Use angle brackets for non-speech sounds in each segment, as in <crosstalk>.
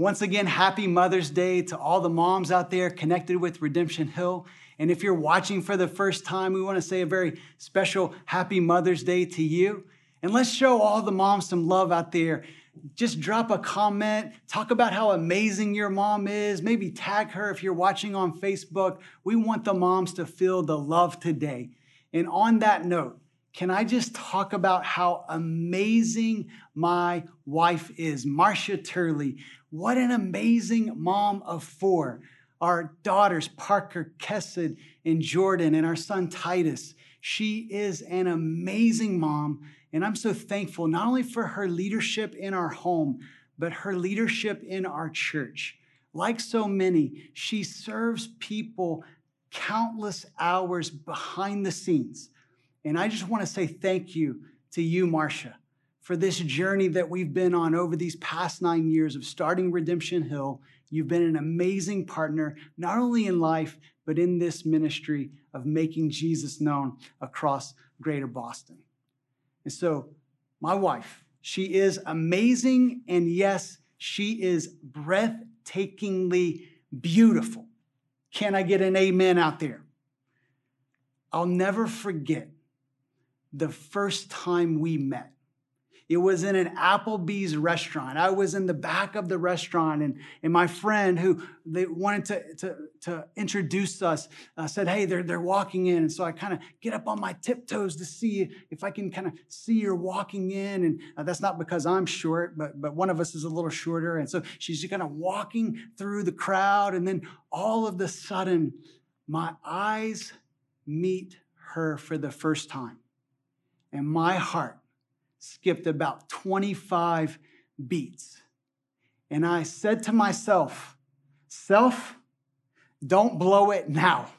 Once again, happy Mother's Day to all the moms out there connected with Redemption Hill. And if you're watching for the first time, we want to say a very special happy Mother's Day to you. And let's show all the moms some love out there. Just drop a comment, talk about how amazing your mom is, maybe tag her if you're watching on Facebook. We want the moms to feel the love today. And on that note, can I just talk about how amazing my wife is, Marcia Turley? What an amazing mom of four. Our daughters, Parker, Kessid, and Jordan, and our son Titus. She is an amazing mom, and I'm so thankful not only for her leadership in our home, but her leadership in our church. Like so many, she serves people countless hours behind the scenes and I just want to say thank you to you, Marcia, for this journey that we've been on over these past nine years of starting Redemption Hill. You've been an amazing partner, not only in life, but in this ministry of making Jesus known across greater Boston. And so, my wife, she is amazing, and yes, she is breathtakingly beautiful. Can I get an amen out there? I'll never forget the first time we met. It was in an Applebee's restaurant. I was in the back of the restaurant, and, and my friend who they wanted to, to, to introduce us uh, said, Hey, they're, they're walking in. And so I kind of get up on my tiptoes to see if I can kind of see you're walking in. And uh, that's not because I'm short, but, but one of us is a little shorter. And so she's kind of walking through the crowd. And then all of the sudden, my eyes meet her for the first time and my heart skipped about 25 beats. And I said to myself, Self, don't blow it now.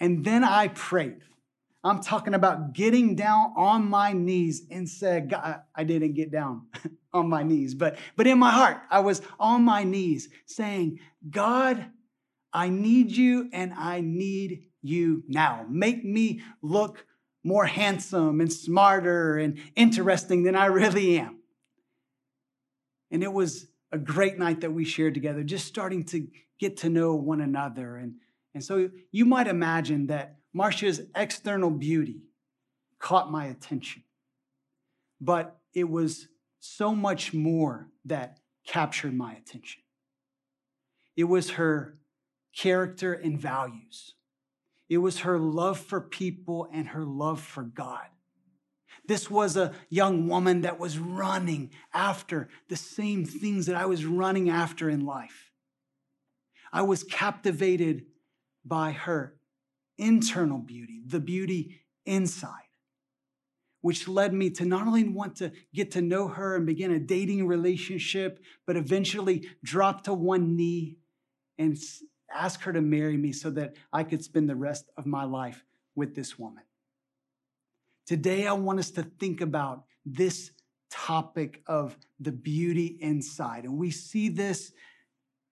And then I prayed. I'm talking about getting down on my knees and said, God, I didn't get down <laughs> on my knees, but, but in my heart, I was on my knees saying, God, I need you and I need you now. Make me look more handsome and smarter and interesting than I really am. And it was a great night that we shared together, just starting to get to know one another. And, and so you might imagine that Marcia's external beauty caught my attention. But it was so much more that captured my attention. It was her character and values. It was her love for people and her love for God. This was a young woman that was running after the same things that I was running after in life. I was captivated by her internal beauty, the beauty inside, which led me to not only want to get to know her and begin a dating relationship, but eventually drop to one knee and ask her to marry me so that I could spend the rest of my life with this woman. Today, I want us to think about this topic of the beauty inside. And we see this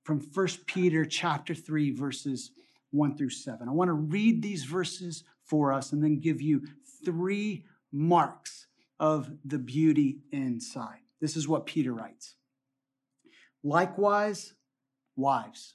from 1 Peter chapter 3 verses 1 through 7. I want to read these verses for us and then give you three marks of the beauty inside. This is what Peter writes. Likewise, wives,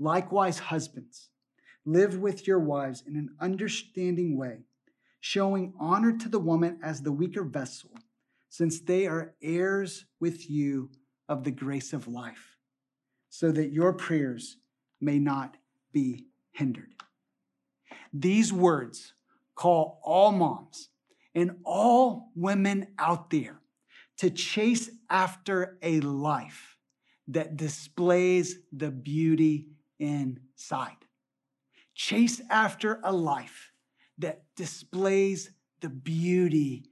Likewise, husbands, live with your wives in an understanding way, showing honor to the woman as the weaker vessel, since they are heirs with you of the grace of life, so that your prayers may not be hindered. These words call all moms and all women out there to chase after a life that displays the beauty inside. Chase after a life that displays the beauty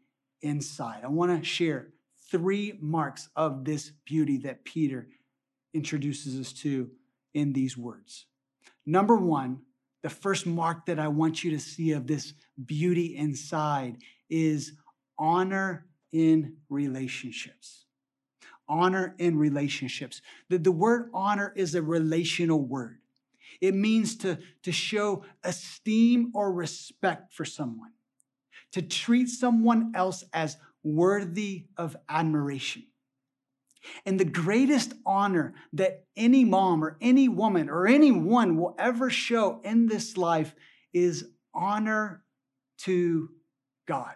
inside. I want to share three marks of this beauty that Peter introduces us to in these words. Number one, the first mark that I want you to see of this beauty inside is honor in relationships. Honor in relationships. The, the word honor is a relational word. It means to, to show esteem or respect for someone, to treat someone else as worthy of admiration. And the greatest honor that any mom or any woman or anyone will ever show in this life is honor to God.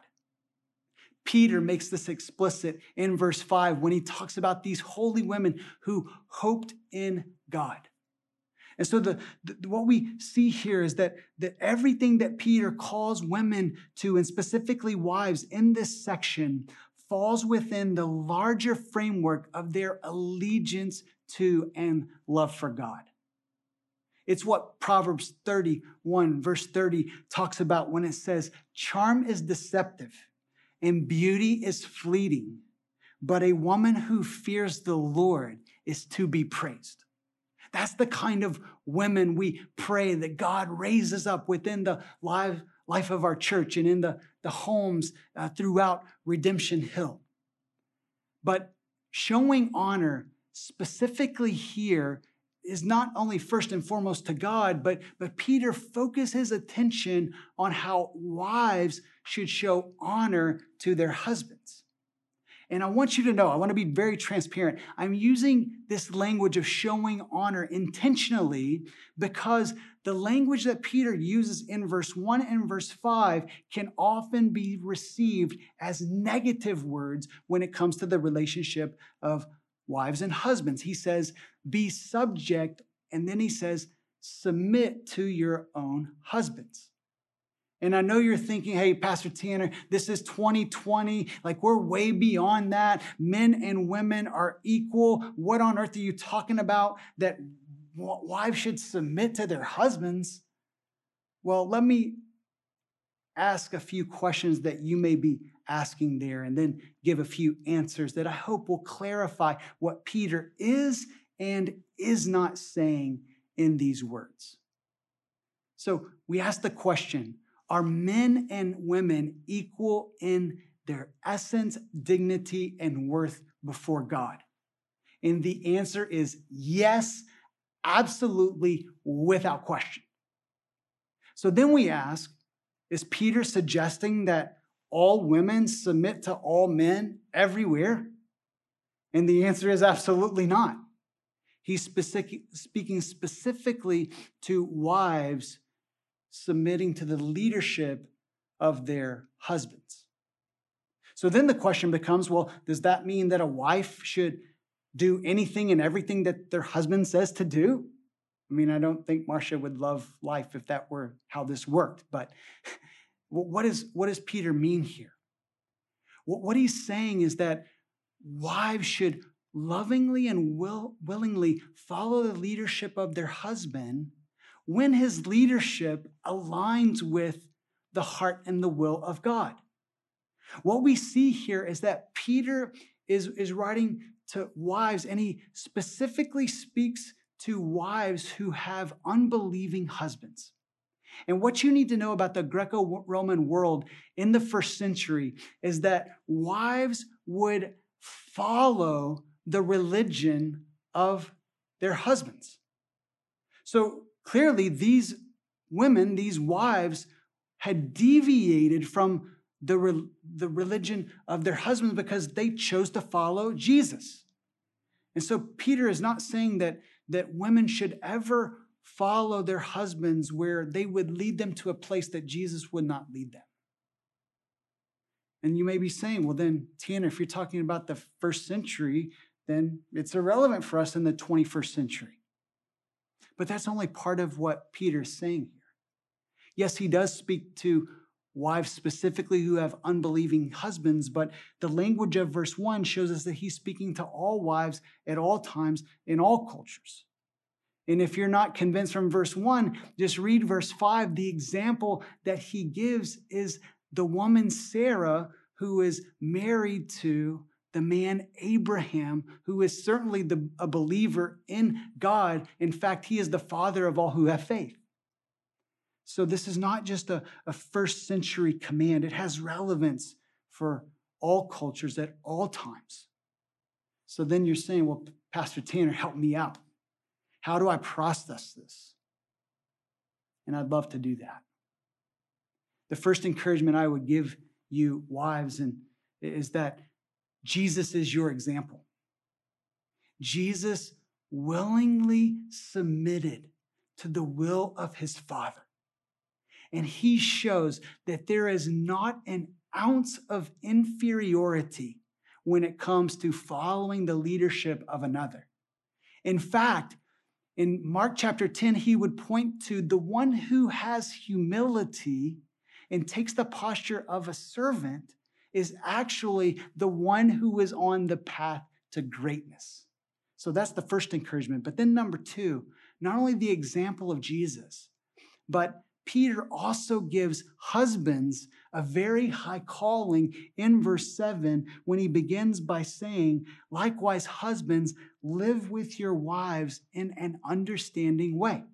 Peter makes this explicit in verse 5 when he talks about these holy women who hoped in God. And so the, the, what we see here is that, that everything that Peter calls women to, and specifically wives in this section, falls within the larger framework of their allegiance to and love for God. It's what Proverbs 31, verse 30, talks about when it says, Charm is deceptive and beauty is fleeting, but a woman who fears the Lord is to be praised. That's the kind of women we pray that God raises up within the life, life of our church and in the, the homes uh, throughout Redemption Hill. But showing honor specifically here is not only first and foremost to God, but, but Peter focuses his attention on how wives should show honor to their husbands. And I want you to know, I want to be very transparent. I'm using this language of showing honor intentionally because the language that Peter uses in verse 1 and verse 5 can often be received as negative words when it comes to the relationship of wives and husbands. He says, be subject, and then he says, submit to your own husbands. And I know you're thinking, hey, Pastor Tanner, this is 2020. Like we're way beyond that. Men and women are equal. What on earth are you talking about that wives should submit to their husbands? Well, let me ask a few questions that you may be asking there and then give a few answers that I hope will clarify what Peter is and is not saying in these words. So we ask the question are men and women equal in their essence, dignity, and worth before God? And the answer is yes, absolutely, without question. So then we ask is Peter suggesting that all women submit to all men everywhere? And the answer is absolutely not. He's specific, speaking specifically to wives submitting to the leadership of their husbands. So then the question becomes well, does that mean that a wife should do anything and everything that their husband says to do? I mean, I don't think Marcia would love life if that were how this worked, but <laughs> what, is, what does Peter mean here? What he's saying is that wives should lovingly and will, willingly follow the leadership of their husband when his leadership aligns with the heart and the will of God. What we see here is that Peter is, is writing to wives, and he specifically speaks to wives who have unbelieving husbands. And what you need to know about the Greco Roman world in the first century is that wives would follow the religion of their husbands. So Clearly, these women, these wives, had deviated from the, re- the religion of their husbands because they chose to follow Jesus. And so Peter is not saying that, that women should ever follow their husbands where they would lead them to a place that Jesus would not lead them. And you may be saying, well, then, Tanner, if you're talking about the first century, then it's irrelevant for us in the 21st century. But that's only part of what Peter's saying here. Yes, he does speak to wives specifically who have unbelieving husbands, but the language of verse 1 shows us that he's speaking to all wives at all times in all cultures. And if you're not convinced from verse 1, just read verse 5. The example that he gives is the woman Sarah who is married to the man Abraham, who is certainly the, a believer in God. In fact, he is the father of all who have faith. So this is not just a, a first century command, it has relevance for all cultures at all times. So then you're saying, well, Pastor Tanner, help me out. How do I process this? And I'd love to do that. The first encouragement I would give you, wives, and is that Jesus is your example. Jesus willingly submitted to the will of his Father. And he shows that there is not an ounce of inferiority when it comes to following the leadership of another. In fact, in Mark chapter 10, he would point to the one who has humility and takes the posture of a servant is actually the one who is on the path to greatness. So that's the first encouragement. But then, number two, not only the example of Jesus, but Peter also gives husbands a very high calling in verse 7 when he begins by saying, Likewise, husbands, live with your wives in an understanding way.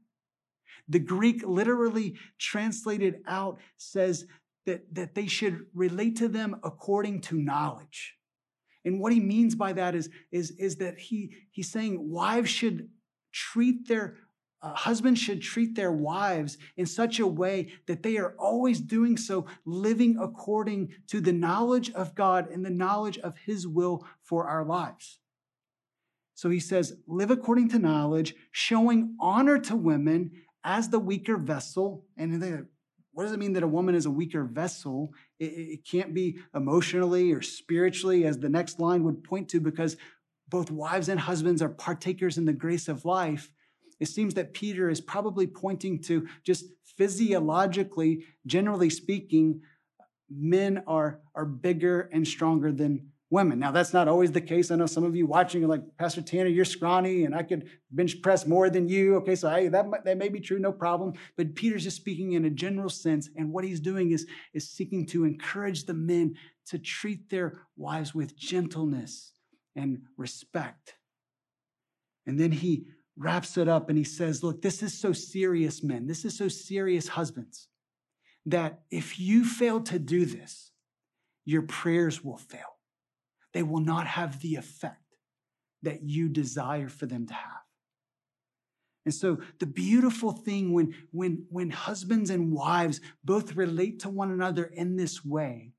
The Greek literally translated out says that, that they should relate to them according to knowledge. And what he means by that is, is, is that he, he's saying wives should treat their uh, husbands should treat their wives in such a way that they are always doing so, living according to the knowledge of God and the knowledge of His will for our lives. So he says, live according to knowledge, showing honor to women as the weaker vessel. And they, what does it mean that a woman is a weaker vessel? It, it can't be emotionally or spiritually, as the next line would point to, because both wives and husbands are partakers in the grace of life it seems that Peter is probably pointing to just physiologically, generally speaking, men are, are bigger and stronger than women. Now, that's not always the case. I know some of you watching are like, Pastor Tanner, you're scrawny and I could bench press more than you. Okay, so hey, that, that may be true, no problem. But Peter's just speaking in a general sense. And what he's doing is, is seeking to encourage the men to treat their wives with gentleness and respect. And then he wraps it up and he says, Look, this is so serious, men. This is so serious, husbands, that if you fail to do this, your prayers will fail. They will not have the effect that you desire for them to have. And so the beautiful thing when, when, when husbands and wives both relate to one another in this way,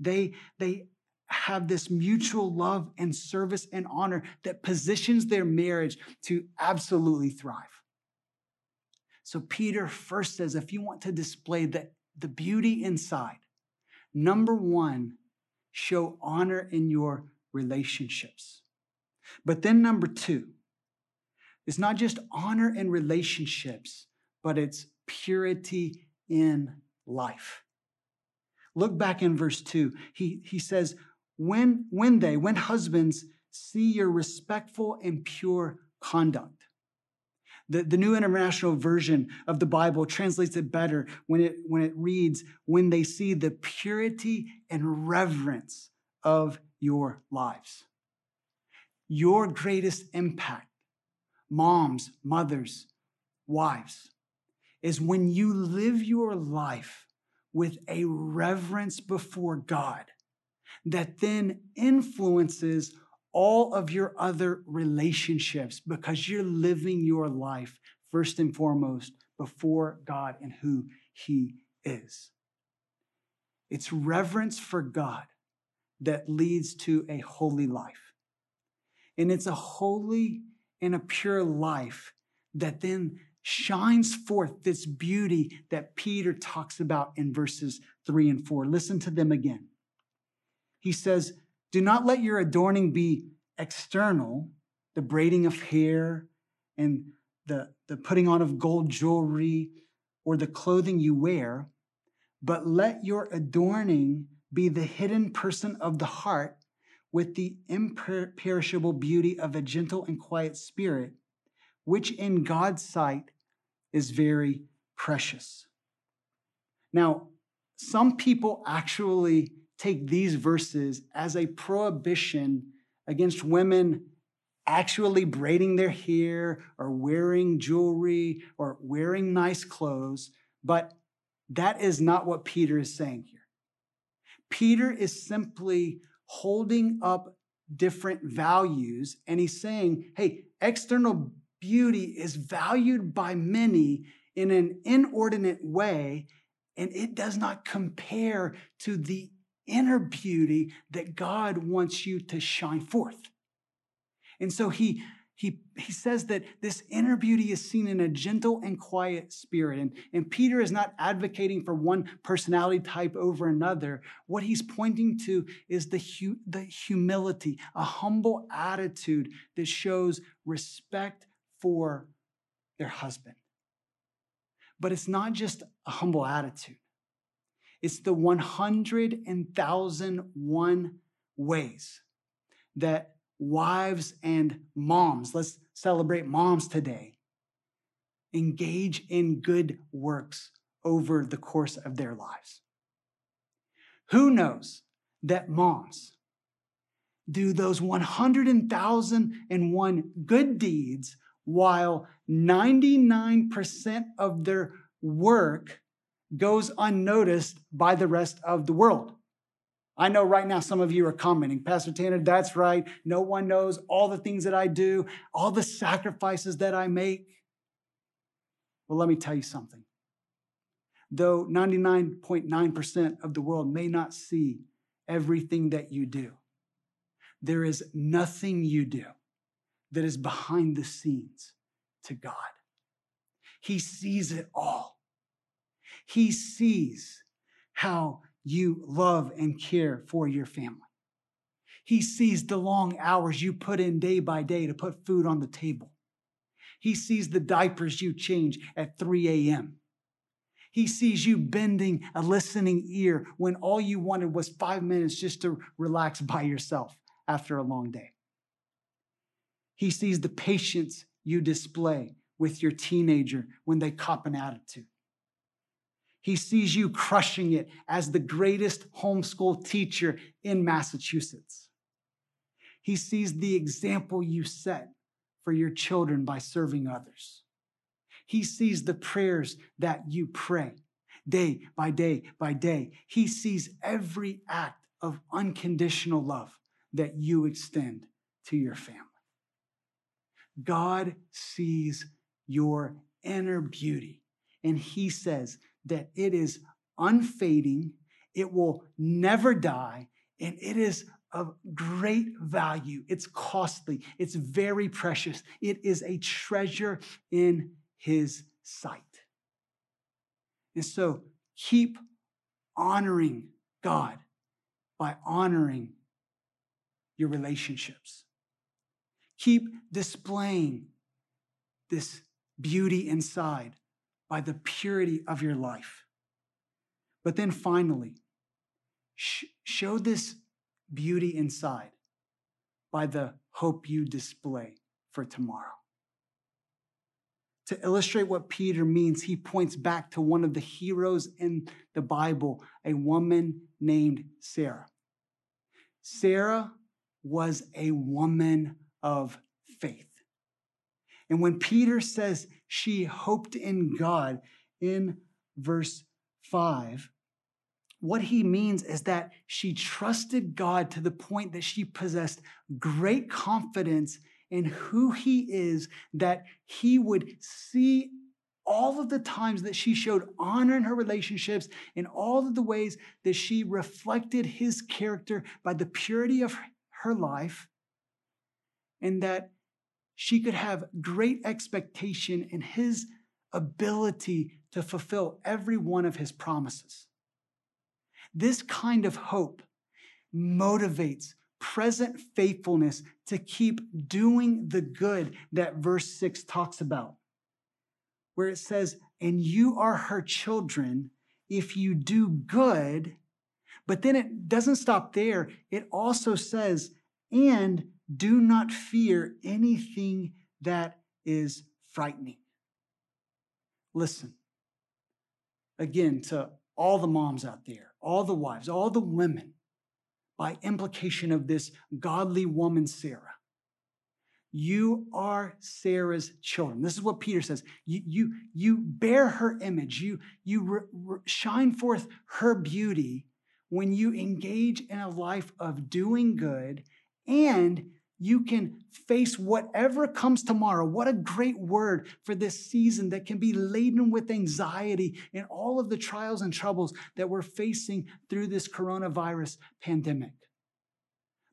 they, they have this mutual love and service and honor that positions their marriage to absolutely thrive. So Peter first says if you want to display the, the beauty inside, number one, show honor in your relationships. But then number two, it's not just honor in relationships, but it's purity in life. Look back in verse 2. He, he says, when, when they, when husbands see your respectful and pure conduct. The, the New International Version of the Bible translates it better when it, when it reads, when they see the purity and reverence of your lives. Your greatest impact, moms, mothers, wives, is when you live your life with a reverence before God that then influences all of your other relationships because you're living your life first and foremost before God and who He is. It's reverence for God that leads to a holy life. And it's a holy and a pure life that then shines forth this beauty that Peter talks about in verses three and four. Listen to them again he says, Do not let your adorning be external, the braiding of hair and the, the putting on of gold jewelry or the clothing you wear, but let your adorning be the hidden person of the heart with the imperishable beauty of a gentle and quiet spirit, which in God's sight is very precious. Now, some people actually take these verses as a prohibition against women actually braiding their hair or wearing jewelry or wearing nice clothes, but that is not what Peter is saying here. Peter is simply holding up different values and he's saying, hey, external beauty is valued by many in an inordinate way, and it does not compare to the inner beauty that God wants you to shine forth. And so he, he, he says that this inner beauty is seen in a gentle and quiet spirit. And, and Peter is not advocating for one personality type over another. What he's pointing to is the, hu- the humility, a humble attitude that shows respect for their husband. But it's not just a humble attitude. It's the 100,001 ways that wives and moms, let's celebrate moms today, engage in good works over the course of their lives. Who knows that moms do those 100,001 good deeds while 99% of their work goes unnoticed by the rest of the world? I know right now some of you are commenting, Pastor Tanner, that's right. No one knows all the things that I do, all the sacrifices that I make. Well, let me tell you something. Though 99.9% of the world may not see everything that you do, there is nothing you do that is behind the scenes to God. He sees it all. He sees how you love and care for your family. He sees the long hours you put in day by day to put food on the table. He sees the diapers you change at 3 a.m. He sees you bending a listening ear when all you wanted was five minutes just to relax by yourself after a long day. He sees the patience you display with your teenager when they cop an attitude. He sees you crushing it as the greatest homeschool teacher in Massachusetts. He sees the example you set for your children by serving others. He sees the prayers that you pray day by day by day. He sees every act of unconditional love that you extend to your family. God sees your inner beauty, and He says that it is unfading, it will never die, and it is of great value. It's costly, it's very precious. It is a treasure in His sight. And so keep honoring God by honoring your relationships. Keep displaying this beauty inside by the purity of your life. But then finally, sh- show this beauty inside by the hope you display for tomorrow. To illustrate what Peter means, he points back to one of the heroes in the Bible, a woman named Sarah. Sarah was a woman of faith. And when Peter says she hoped in God in verse 5, what he means is that she trusted God to the point that she possessed great confidence in who he is, that he would see all of the times that she showed honor in her relationships, in all of the ways that she reflected his character by the purity of her life, and that she could have great expectation in his ability to fulfill every one of his promises. This kind of hope motivates present faithfulness to keep doing the good that verse 6 talks about. where it says, and you are her children if you do good. But then it doesn't stop there. It also says, and do not fear anything that is frightening. Listen, again, to all the moms out there, all the wives, all the women, by implication of this godly woman, Sarah. You are Sarah's children. This is what Peter says. You, you, you bear her image. You, you re, re, shine forth her beauty when you engage in a life of doing good and you can face whatever comes tomorrow. What a great word for this season that can be laden with anxiety and all of the trials and troubles that we're facing through this coronavirus pandemic.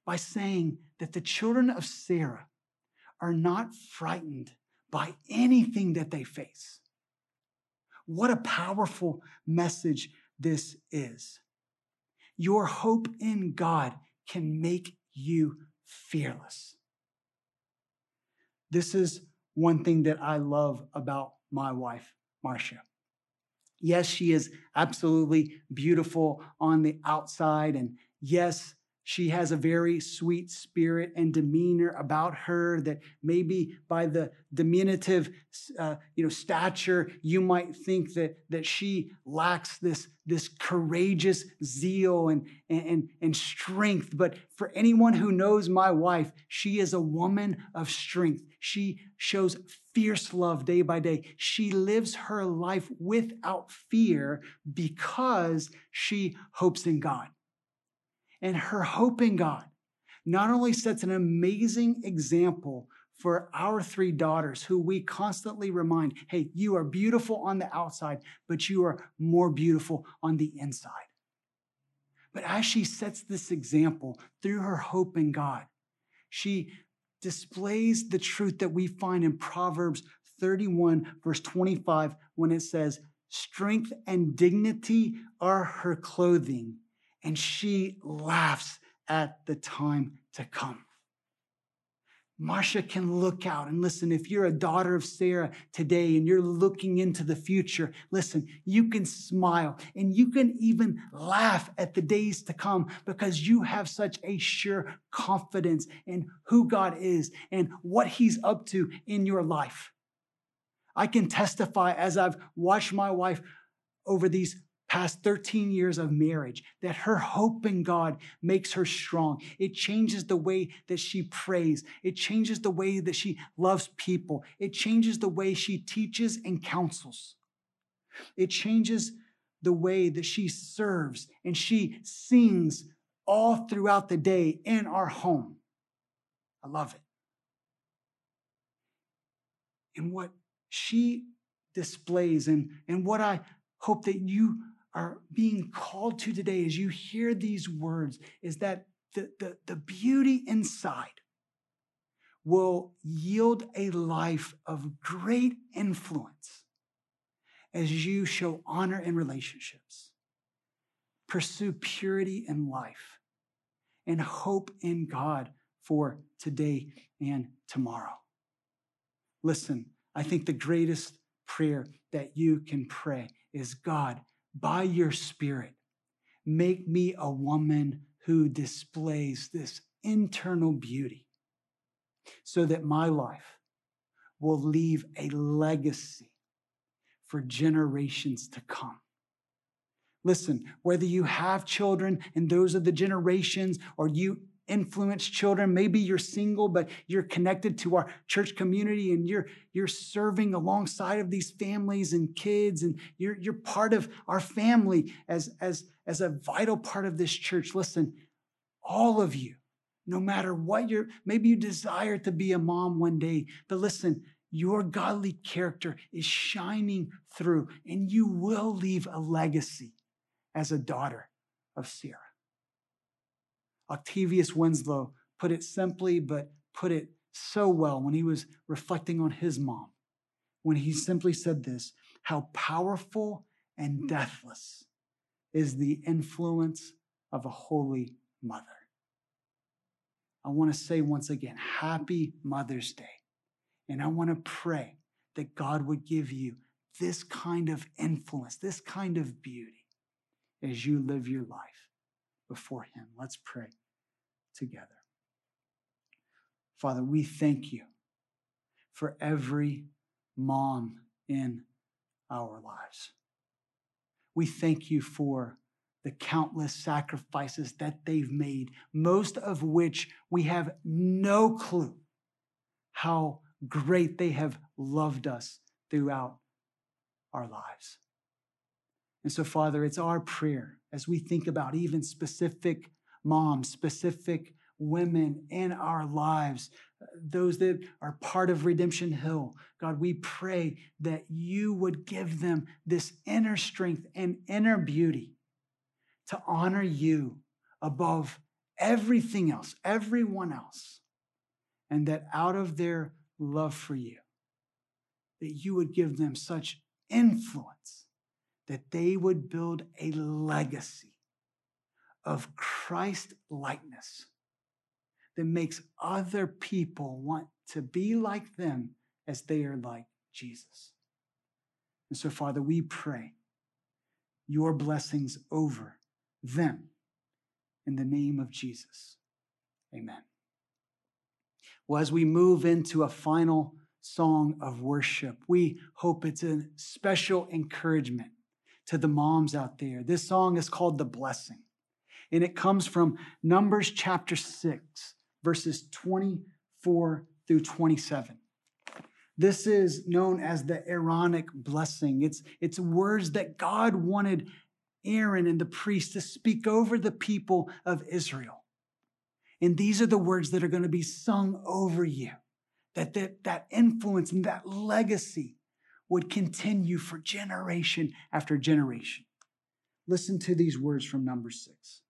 By saying that the children of Sarah are not frightened by anything that they face. What a powerful message this is. Your hope in God can make you fearless. This is one thing that I love about my wife, Marcia. Yes, she is absolutely beautiful on the outside. And yes, she has a very sweet spirit and demeanor about her that maybe by the diminutive uh, you know stature you might think that that she lacks this this courageous zeal and, and and strength. But for anyone who knows my wife she is a woman of strength. She shows fierce love day by day. She lives her life without fear because she hopes in god and her hope in God not only sets an amazing example for our three daughters, who we constantly remind hey, you are beautiful on the outside, but you are more beautiful on the inside. But as she sets this example through her hope in God, she displays the truth that we find in Proverbs 31, verse 25, when it says, Strength and dignity are her clothing, and she laughs at the time to come. Marcia can look out and listen. If you're a daughter of Sarah today and you're looking into the future, listen, you can smile and you can even laugh at the days to come because you have such a sure confidence in who God is and what He's up to in your life. I can testify as I've watched my wife over these past 13 years of marriage, that her hope in God makes her strong. It changes the way that she prays. It changes the way that she loves people. It changes the way she teaches and counsels. It changes the way that she serves and she sings all throughout the day in our home. I love it. And what she displays and, and what I hope that you are being called to today as you hear these words is that the, the, the beauty inside will yield a life of great influence as you show honor in relationships, pursue purity in life, and hope in God for today and tomorrow. Listen, I think the greatest prayer that you can pray is God, by your spirit, make me a woman who displays this internal beauty so that my life will leave a legacy for generations to come. Listen, whether you have children and those are the generations, or you influence children. Maybe you're single, but you're connected to our church community and you're, you're serving alongside of these families and kids, and you're, you're part of our family as, as, as a vital part of this church. Listen, all of you, no matter what you're, maybe you desire to be a mom one day, but listen, your godly character is shining through, and you will leave a legacy as a daughter of Sarah. Octavius Winslow put it simply, but put it so well when he was reflecting on his mom, when he simply said this how powerful and hmm. deathless is the influence of a holy mother. I want to say once again, Happy Mother's Day. And I want to pray that God would give you this kind of influence, this kind of beauty as you live your life before Him. Let's pray together. Father, we thank you for every mom in our lives. We thank you for the countless sacrifices that they've made, most of which we have no clue how great they have loved us throughout our lives. And so, Father, it's our prayer as we think about even specific moms, specific women in our lives, those that are part of Redemption Hill. God, we pray that you would give them this inner strength and inner beauty to honor you above everything else, everyone else, and that out of their love for you, that you would give them such influence that they would build a legacy of Christ likeness that makes other people want to be like them as they are like Jesus. And so, Father, we pray your blessings over them in the name of Jesus. Amen. Well, as we move into a final song of worship, we hope it's a special encouragement to the moms out there. This song is called The Blessing, and it comes from Numbers chapter 6, verses 24 through 27. This is known as the Aaronic blessing. It's, it's words that God wanted Aaron and the priest to speak over the people of Israel. And these are the words that are going to be sung over you, that, that that influence and that legacy would continue for generation after generation. Listen to these words from number six.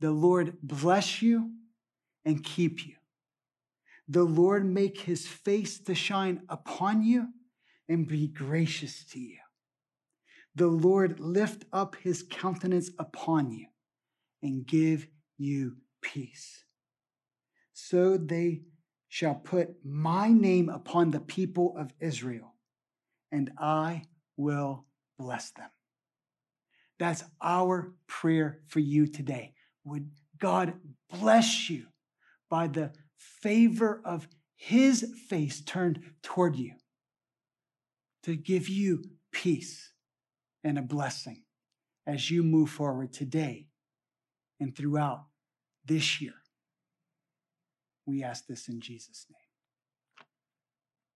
The Lord bless you and keep you. The Lord make his face to shine upon you and be gracious to you the Lord lift up his countenance upon you and give you peace. So they shall put my name upon the people of Israel, and I will bless them. That's our prayer for you today. Would God bless you by the favor of his face turned toward you to give you peace and a blessing as you move forward today and throughout this year. We ask this in Jesus' name.